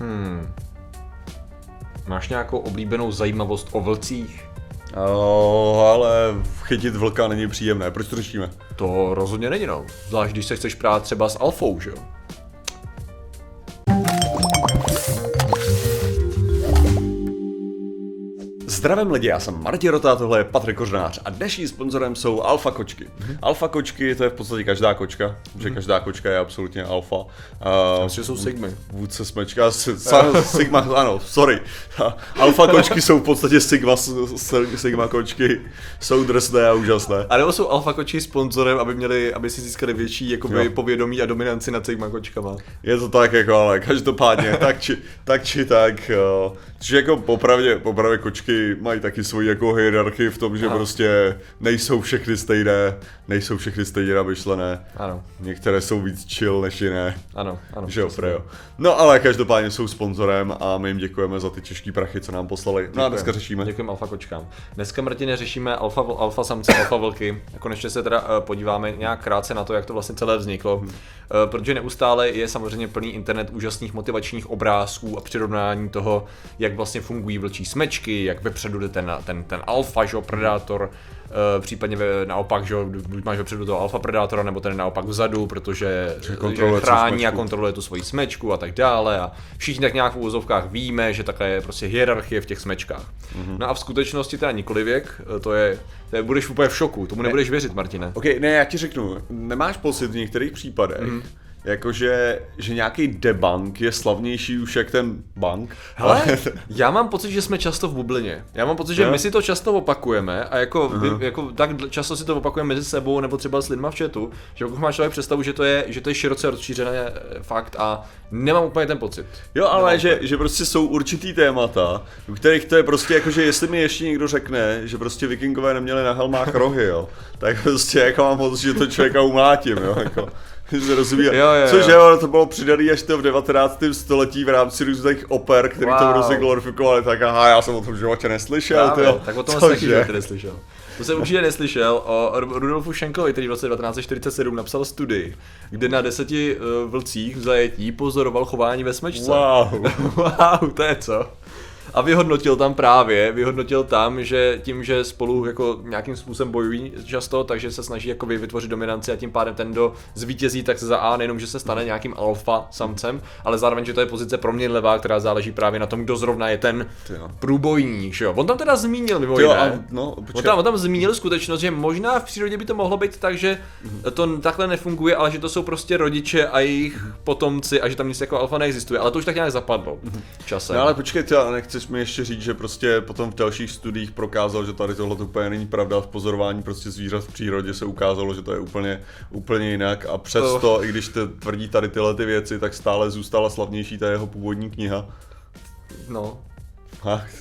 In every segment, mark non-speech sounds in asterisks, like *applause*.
Hmm. Máš nějakou oblíbenou zajímavost o vlcích? Oh, ale chytit vlka není příjemné, proč to řešíme? To rozhodně není, no. Zvlášť, když se chceš prát třeba s alfou, že jo? Zdravím lidi, já jsem Martin Rota, tohle je Patrik Kořnář a dnešním sponzorem jsou Alfa kočky. Mm-hmm. Alfa kočky, to je v podstatě každá kočka, mm-hmm. že každá kočka je absolutně alfa. Uh, Myslím, jsou Sigmy. Vůdce smečka, *laughs* Sigma, ano, sorry. *laughs* Alfa kočky jsou v podstatě Sigma, Sigma kočky, jsou drsné a úžasné. A nebo jsou Alfa kočky sponzorem, aby měli, aby si získali větší jakoby, jo. povědomí a dominanci nad Sigma kočkama. Je to tak jako, ale každopádně, tak či tak, či tak uh, Což jako popravdě, popravdě kočky mají taky svoji jako hierarchii v tom, že ano. prostě nejsou všechny stejné, nejsou všechny stejně namyšlené. Ano. Některé jsou víc chill než jiné. Ano, ano. Že jo, jo. No ale každopádně jsou sponzorem a my jim děkujeme za ty těžké prachy, co nám poslali. Děkujeme. No a dneska řešíme. Děkujeme alfa kočkám. Dneska Martine řešíme alfa, alfa samce, alfa vlky. A konečně se teda uh, podíváme nějak krátce na to, jak to vlastně celé vzniklo. Hmm. Uh, protože neustále je samozřejmě plný internet úžasných motivačních obrázků a přirovnání toho, jak vlastně fungují vlčí smečky, jak vepředu jde ten, ten, ten alfa, že, predátor, Uh, případně naopak, že buď máš vepředu toho alfa predátora, nebo ten naopak vzadu, protože že chrání a kontroluje tu svoji smečku a tak dále. A všichni tak nějak v úvozovkách víme, že takhle je prostě hierarchie v těch smečkách. Mm-hmm. No a v skutečnosti teda nikoli věk, eh, to je, to je, budeš úplně v šoku, tomu nebudeš věřit, Martine. Ok, ne, já ti řeknu, nemáš pocit v některých případech, mm-hmm jakože, že nějaký debank je slavnější už jak ten bank. Hele, *laughs* já mám pocit, že jsme často v bublině. Já mám pocit, že no. my si to často opakujeme a jako, uh-huh. jako tak často si to opakujeme mezi sebou nebo třeba s lidma v chatu, že pokud máš člověk představu, že to je, že to je široce rozšířené eh, fakt a nemám úplně ten pocit. Jo, ale že, že prostě jsou určitý témata, u kterých to je prostě jako, že jestli mi ještě někdo řekne, že prostě vikingové neměli na helmách rohy, jo, tak prostě jako mám pocit, že to člověka umlátím, jo, jako *laughs* rozumí. Jo, jo, Což jo, to bylo přidaný až to v 19. století v rámci různých oper, který wow. to hrozně glorifikovali, tak aha, já jsem o tom životě neslyšel. Právě, tak o tom taky životě neslyšel. To jsem určitě neslyšel o Rudolfu Schenkelovi, který v roce 1947 napsal studii, kde na deseti uh, vlcích v zajetí pozoroval chování ve smečce. Wow. *laughs* wow, to je co? A vyhodnotil tam právě, vyhodnotil tam, že tím, že spolu jako nějakým způsobem bojují často, takže se snaží jako vytvořit dominanci a tím pádem ten, kdo zvítězí, tak se za A nejenom, že se stane nějakým alfa samcem, ale zároveň, že to je pozice proměnlivá, která záleží právě na tom, kdo zrovna je ten průbojník, že jo. On tam teda zmínil mimo jiné. No, on, tam, on tam zmínil skutečnost, že možná v přírodě by to mohlo být tak, že to takhle nefunguje, ale že to jsou prostě rodiče a jejich potomci a že tam nic jako alfa neexistuje, ale to už tak nějak zapadlo časem. No ale počkej, já nechceš mi ještě říct, že prostě potom v dalších studiích prokázal, že tady tohle úplně není pravda. V pozorování prostě zvířat v přírodě se ukázalo, že to je úplně, úplně jinak a přesto, oh. i když te tvrdí tady tyhle ty věci, tak stále zůstala slavnější ta jeho původní kniha. No,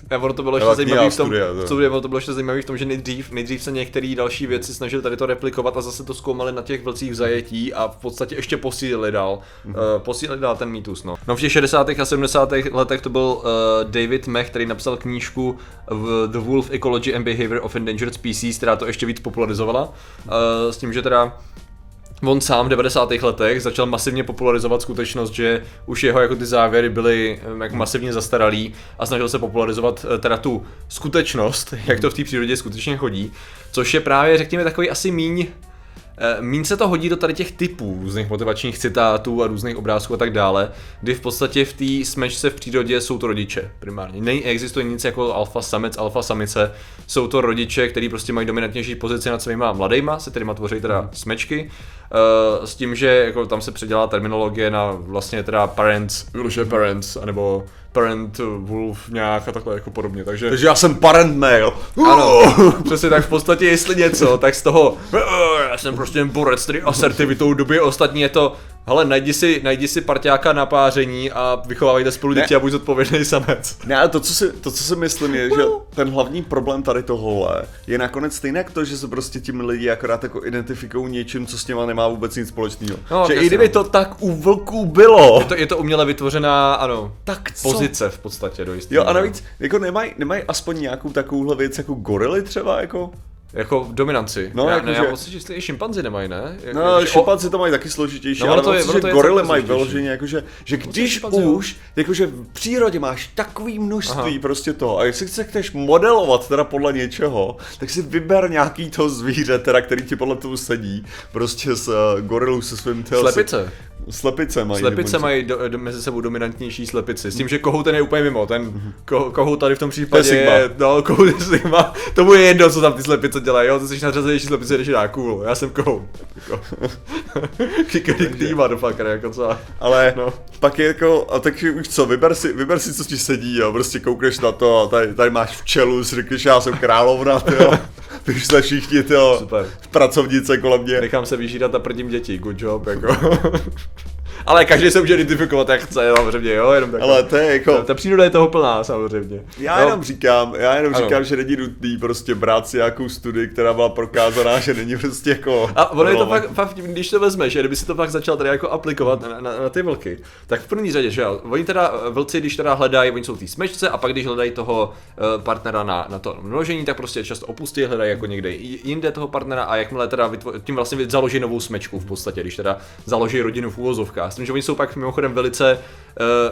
a ono to bylo ještě zajímavé v tom, co ono to bylo ještě zajímavé v tom, že nejdřív, nejdřív se některé další věci snažili tady to replikovat a zase to zkoumali na těch vlcích v zajetí a v podstatě ještě posílili dál, mm-hmm. uh, posílili dál ten mýtus. No. no v těch 60. a 70. letech to byl uh, David Mech, který napsal knížku The Wolf Ecology and Behavior of Endangered Species, která to ještě víc popularizovala, uh, s tím, že teda on sám v 90. letech začal masivně popularizovat skutečnost, že už jeho jako ty závěry byly jako masivně zastaralý a snažil se popularizovat eh, teda tu skutečnost, *laughs* jak to v té přírodě skutečně chodí, což je právě, řekněme, takový asi míň Eh, mín se to hodí do tady těch typů různých motivačních citátů a různých obrázků a tak dále, kdy v podstatě v té smečce v přírodě jsou to rodiče primárně. Neexistuje nic jako alfa samec, alfa samice, jsou to rodiče, kteří prostě mají dominantnější pozici nad svýma mladejma, se kterýma tvoří teda hmm. smečky, s tím, že jako tam se předělá terminologie na vlastně teda parents, vyloženě parents, anebo parent wolf nějak a takhle jako podobně, takže... Takže já jsem parent male. Ano, přesně tak v podstatě jestli něco, tak z toho, já jsem prostě borec, který asertivitou doby ostatní je to Hele, najdi si, najdi si parťáka na páření a vychovávejte spolu děti a buď zodpovědný samec. Ne, ale to co, si, to, co si myslím, je, že ten hlavní problém tady tohohle je nakonec stejně jak to, že se prostě tím lidi akorát jako identifikují něčím, co s těma nemá vůbec nic společného. No, že i kdyby no. to tak u vlků bylo. Je to, je to uměle vytvořená, ano, tak co? pozice v podstatě do Jo, a navíc, jako nemají nemaj aspoň nějakou takovouhle věc jako gorily třeba, jako? Jako v dominanci. No, já, jako ne, že- já pocit, že i šimpanzi nemají, ne? Jak- No, že- šimpanzi to mají taky složitější, No, no, ale to je- to že to je gorily taky mají vyloženě, jakože, že když šimpanzi, jo. už, jakože v přírodě máš takový množství Aha. prostě toho, a jestli se chceš modelovat teda podle něčeho, tak si vyber nějaký to zvíře, teda, který ti podle toho sedí, prostě s uh, gorilou se svým těl. Slepice. Slepice mají. Slepice mají do, do, mezi sebou dominantnější slepici. S tím, že kohout ten je úplně mimo. Ten ko, kohout tady v tom případě To je Sigma. je, no, kohout je Sigma. Tomu je jedno, co tam ty slepice dělají. Jo, ty jsi nadřazenější slepice, než já cool. Já jsem kohout. Jako. *laughs* Kikerik týma do fucker, jako co. Ale No. pak je jako, a tak už co, vyber si, vyber si, co ti sedí, jo, prostě koukneš na to a tady, tady máš včelu, si řekneš, já jsem královna, jo. *laughs* Vyšle všichni, jo, Super. pracovnice kolem mě. Nechám se vyžírat a prdím děti, good job, jako. *laughs* Ale každý se může identifikovat jak chce, samozřejmě, jo, jenom tak. Ale to je jako, Ta příroda je toho plná, samozřejmě. já Jo. jenom říkám, já jenom Ano. říkám, že není nutný prostě brát si nějakou studii, která byla prokázaná, že není prostě jako... A ono je to fakt, fakt, když to vezmeš, že kdyby si to fakt začal tady jako aplikovat na, na, na ty vlky, tak v první řadě, že jo, oni teda, vlci, když teda hledají, oni jsou v té smečce a pak když hledají toho uh, partnera na, na to množení, tak prostě často opustí, hledají jako někde jinde toho partnera a jakmile teda vytvo- tím vlastně založí novou smečku v podstatě, když teda založí rodinu v úvozovkách. S tím, že oni jsou pak mimochodem velice,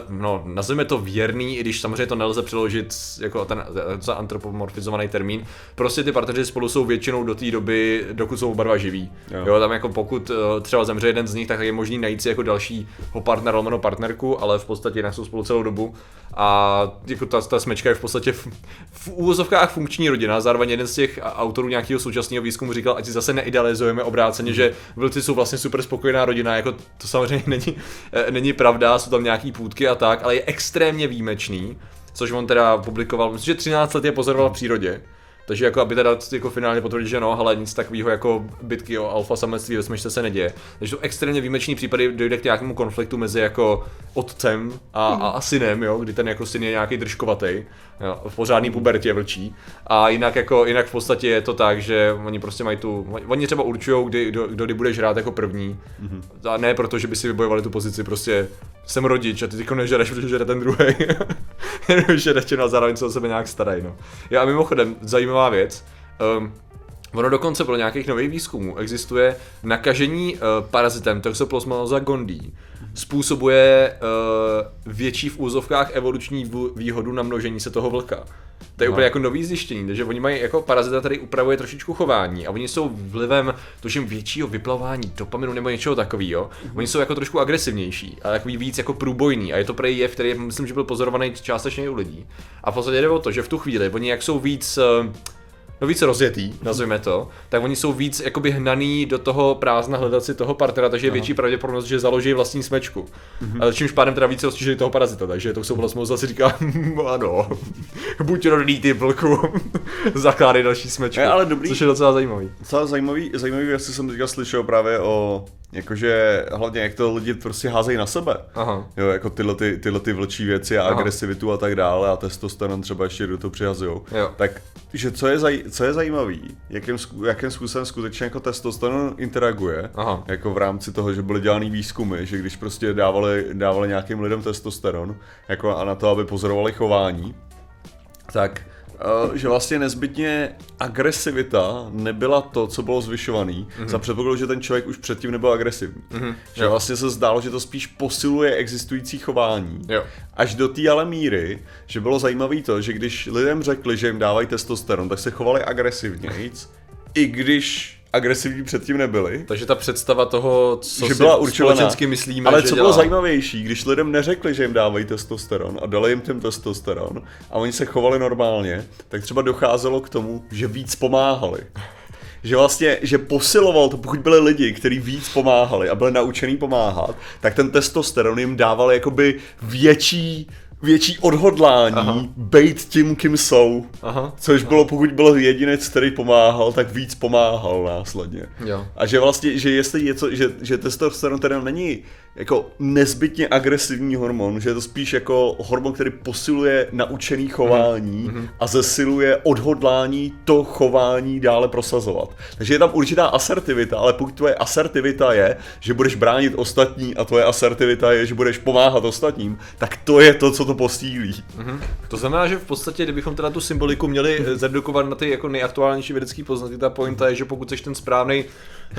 uh, no, nazveme to věrný, i když samozřejmě to nelze přeložit jako ten za antropomorfizovaný termín. Prostě ty partneři spolu jsou většinou do té doby, dokud jsou oba dva živí. Jo. Jo. tam jako pokud eh, třeba zemře jeden z nich, tak je možný najít si jako dalšího partnera, lomeno partnerku, ale v podstatě jinak jsou spolu celou dobu. A jako ta, ta smečka je v podstatě v, v úvozovkách funkční rodina. Zároveň jeden z těch autorů nějakého současného výzkumu říkal, ať si zase neidealizujeme obráceně, že vlci jsou vlastně super spokojená rodina, jako to samozřejmě není, *laughs* není pravda, jsou tam nějaký půdky a tak, ale je extrémně výjimečný, což on teda publikoval, myslím, že 13 let je pozoroval v přírodě. Takže jako aby teda jako finálně potvrdil, že no, ale nic takového jako bitky o alfa samectví ve smyčce se neděje. Takže jsou extrémně výjimečný případy, dojde k nějakému konfliktu mezi jako otcem a, a, a synem, jo, kdy ten jako syn je nějaký držkovatý, jo, v pořádný pubertě vlčí. A jinak jako, jinak v podstatě je to tak, že oni prostě mají tu, oni třeba určují, kdy, kdo, kdo kdy bude žrát jako první. A ne proto, že by si vybojovali tu pozici, prostě jsem rodič a ty tyko nežereš, protože žere ten druhý. *laughs* Jenom žere tě no a zároveň se o sebe nějak starají, no. Jo a mimochodem, zajímavá věc, um, Ono dokonce pro nějakých nových výzkumů existuje nakažení uh, parazitem Toxoplasmosa gondii. Způsobuje uh, větší v úzovkách evoluční výhodu na množení se toho vlka. To je úplně jako nový zjištění, takže oni mají jako parazita, který upravuje trošičku chování a oni jsou vlivem tuším většího vyplavování dopaminu nebo něčeho takového. Oni jsou jako trošku agresivnější a takový víc jako průbojný a je to prej jev, který myslím, že byl pozorovaný částečně u lidí. A v podstatě jde o to, že v tu chvíli oni jak jsou víc uh, no víc rozjetý, nazveme to, tak oni jsou víc jakoby hnaný do toho prázdna hledat si toho partnera, takže je větší pravděpodobnost, že založí vlastní smečku. A čímž pádem teda více rozšíří toho parazita, takže to jsou vlastně zase říká, ano, *laughs* buď rodný ty vlku, *laughs* zakládej další smečku. Je, ale dobrý. Což je docela zajímavý. Docela zajímavý, zajímavý věci jsem teďka slyšel právě o, jakože hlavně jak to lidi prostě házejí na sebe. Aha. Jo, jako tyhle, ty, tyhle ty vlčí věci a Aha. agresivitu a tak dále a testosteron třeba ještě do toho přihazujou. Jo. Tak, že co je, zaj, co je zajímavý, jakým, jakým způsobem skutečně jako testosteron interaguje, Aha. jako v rámci toho, že byly dělaný výzkumy, že když prostě dávali, dávali nějakým lidem testosteron, jako a na to, aby pozorovali chování, tak že vlastně nezbytně agresivita nebyla to, co bylo zvyšovaný, mm-hmm. za předpokladu, že ten člověk už předtím nebyl agresivní. Mm-hmm. Že Jo. vlastně se zdálo, že to spíš posiluje existující chování. Jo. Až do té ale míry, že bylo zajímavé to, že když lidem řekli, že jim dávají testosteron, tak se chovali agresivnějc, i když agresivní předtím nebyli. Takže ta představa toho, co že si byla společensky myslíme, Ale že co dělá. bylo zajímavější, když lidem neřekli, že jim dávají testosteron a dali jim ten testosteron a oni se chovali normálně, tak třeba docházelo k tomu, že víc pomáhali. Že vlastně, že posiloval to, pokud byli lidi, kteří víc pomáhali a byli naučený pomáhat, tak ten testosteron jim dával jakoby větší, větší odhodlání Aha. Aha. být tím, kým jsou. Aha. Což bylo, pokud byl jedinec, který pomáhal, tak víc pomáhal následně. Jo. A že vlastně, že jestli něco, že, že testosteron teda není jako nezbytně agresivní hormon, že je to spíš jako hormon, který posiluje naučený chování mm-hmm. a zesiluje odhodlání to chování dále prosazovat. Takže je tam určitá asertivita, ale pokud tvoje asertivita je, že budeš bránit ostatní a tvoje asertivita je, že budeš pomáhat ostatním, tak to je to, co to posílí. Mm-hmm. To znamená, že v podstatě, kdybychom teda tu symboliku měli eh, zredukovat na ty jako nejaktuálnější vědecké poznatky, ta pointa je, že pokud jsi ten správný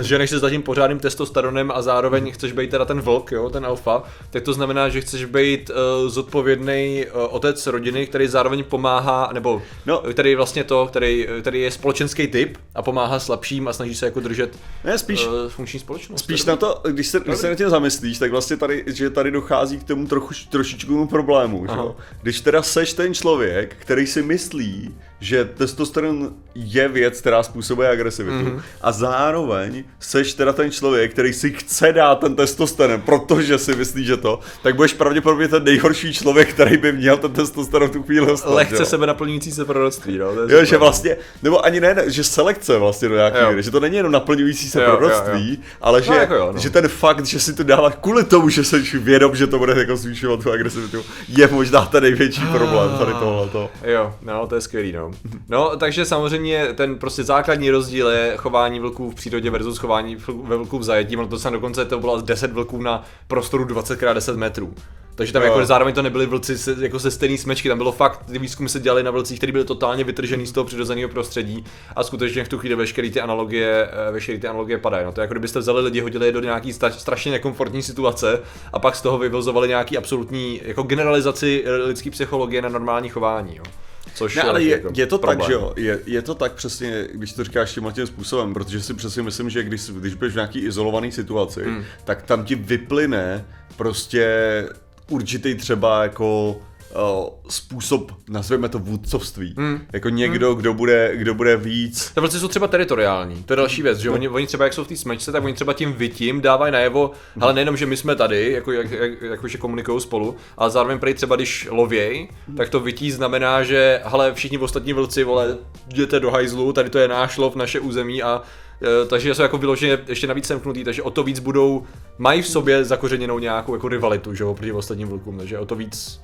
že než se za tím pořádným testosteronem a zároveň chceš být teda ten vlk, jo, ten alfa, tak to znamená, že chceš být uh, zodpovědný uh, otec rodiny, který zároveň pomáhá, nebo no. který vlastně to, který, který je společenský typ a pomáhá slabším a snaží se jako držet ne, spíš, uh, funkční společnost. Spíš na to, když se, když se na tím zamyslíš, tak vlastně tady, že tady dochází k tomu trochu, trošičku problému, že? Když teda seš ten člověk, který si myslí, že testosteron je věc, která způsobuje agresivitu. Mm-hmm. A zároveň seš teda ten člověk, který si chce dát ten testosteron, protože si myslí, že to, tak budeš pravděpodobně ten nejhorší člověk, který by měl ten testosteron tu chvíli dostat. Lehce jo? sebe naplňující se proroctví, no. Jo, že vlastně, nebo ani ne, že selekce vlastně do nějaké míry, že to není jenom naplňující se jo, proroctví, jo, jo. ale že, no, jako jo, no. že ten fakt, že si to dává kvůli tomu, že jsi vědom, že to bude jako zvyšovat tu agresivitu, je možná ten největší problém tady tohoto. Jo, no, to je skvělý, no. No, takže samozřejmě ten prostě základní rozdíl je chování vlků v přírodě versus chování ve vlků v zajetí. Ono to se dokonce to bylo 10 vlků na prostoru 20x10 metrů. Takže tam no. jako zároveň to nebyly vlci se, jako se stejný smečky, tam bylo fakt, ty výzkumy se dělaly na vlcích, které byly totálně vytržený z toho přirozeného prostředí a skutečně v tu chvíli veškeré ty analogie, eh, veškeré ty analogie padají. No to je jako kdybyste vzali lidi, hodili je do nějaký strašně nekomfortní situace a pak z toho vyvozovali nějaký absolutní jako generalizaci lidské psychologie na normální chování. Jo. Což ne, ale je, jako je to problém. tak, že jo, je, je to tak přesně, když to říkáš tímhle tím způsobem, protože si přesně myslím, že když, když budeš v nějaký izolovaný situaci, hmm. tak tam ti vyplyne prostě určitý třeba jako způsob, nazveme to vůdcovství. Hmm. Jako někdo, hmm. kdo, bude, kdo bude víc. To vlastně jsou třeba teritoriální, to je další věc, že no. oni, oni třeba jak jsou v té smečce, tak oni třeba tím vytím dávají najevo, hmm. ale nejenom, že my jsme tady, jako, jak, jak, jako že komunikují spolu, ale zároveň prej třeba když lověj, hmm. tak to vytí znamená, že hele, všichni ostatní vlci, vole, jděte do hajzlu, tady to je náš lov, naše území a Eh, takže jsou jako vyloženě ještě navíc semknutý, takže o to víc budou, mají v sobě zakořeněnou nějakou jako rivalitu, že jo, proti ostatním vlkům, takže o to víc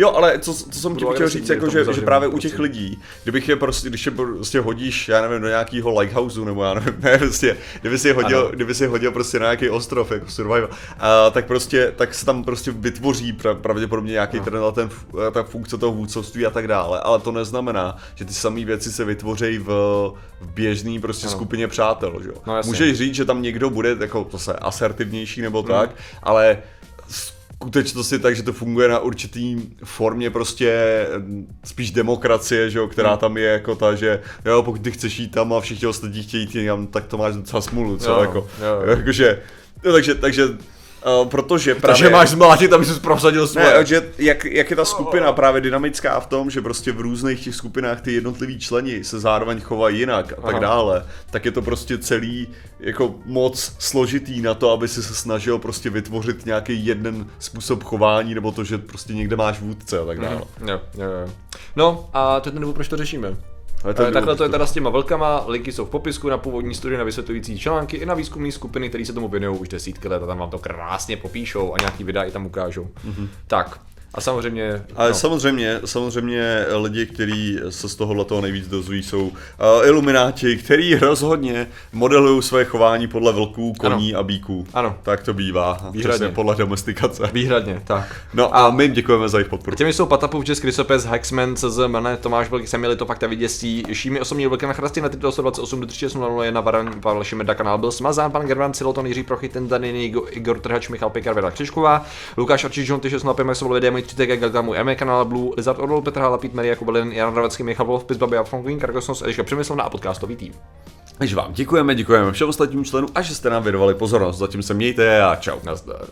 Jo, ale co, co jsem ti chtěl říct, jako, že, že právě u těch prostě. lidí, kdybych je prostě, když je prostě hodíš, já nevím, do nějakého lighthouse, nebo já nevím, *laughs* ne, prostě, kdyby si je hodil, kdyby si je hodil prostě na nějaký ostrov, jako survival, a, tak prostě, tak se tam prostě vytvoří pra, pravděpodobně nějaký ten, ten, ta funkce toho vůdcovství a tak dále, ale to neznamená, že ty samé věci se vytvoří v, v běžné prostě ano. skupině přátel, že jo. No, Můžeš říct, že tam někdo bude jako to se asertivnější nebo tak, hmm. ale skutečnosti tak, že to funguje na určitý formě prostě spíš demokracie, že jo, která hmm. tam je jako ta, že jo, pokud ty chceš jít tam a všichni ostatní chtějí jít jinam, tak to máš docela smůlu, co, jo, jako, jo. jakože, no, takže, takže Uh, protože právě... Takže máš zmlátit, aby jsi prosadil svoje. Ne, že jak, jak je ta skupina právě dynamická v tom, že prostě v různých těch skupinách ty jednotliví členi se zároveň chovají jinak a tak Aha. dále, tak je to prostě celý jako moc složitý na to, aby si se snažil prostě vytvořit nějaký jeden způsob chování, nebo to, že prostě někde máš vůdce a tak mhm. dále. Mm. Jo, jo, jo. No a to je ten důvod, proč to řešíme. Ale to takhle to je teda s těma vlkama, linky jsou v popisku na původní studie, na vysvětlující články i na výzkumní skupiny, které se tomu věnují už desítky let a tam vám to krásně popíšou a nějaký videa i tam ukážou. Mm-hmm. Tak, a samozřejmě... Ale no. samozřejmě, samozřejmě lidi, kteří se z tohohle toho nejvíc dozví, jsou uh, ilumináti, kteří rozhodně modelují své chování podle vlků, koní ano. a bíků. Ano. Tak to bývá. Výhradně. podle domestikace. Výhradně, tak. No a, a my jim děkujeme za jejich podporu. Těmi jsou Patapův, Jess, Krysopes, Hexman, CZ, Mane, Tomáš Velký, Samuel, to fakt vyděsí. Šími osobní velké na chrasti na 128 do 360 je na Varan, Pavel Šimeda, kanál byl smazán, pan Gervan, Siloton, Jiří Prochy, ten Dany, Igor Trhač, Michal Pekar, Věda Křišková, Lukáš Arčič, John, 305, můj 3 Gaga, můj ME kanál Blue, Lizard Orwell, Petr Hala, Pete Maria Kubelin, Jan Ravecký, Michal Wolf, Pizbaby a Franklin, Karkosnos, Eliška Přemyslovna a podcastový tým. Takže vám děkujeme, děkujeme všem ostatním členům a že jste nám věnovali pozornost. Zatím se mějte a čau. Nazdar.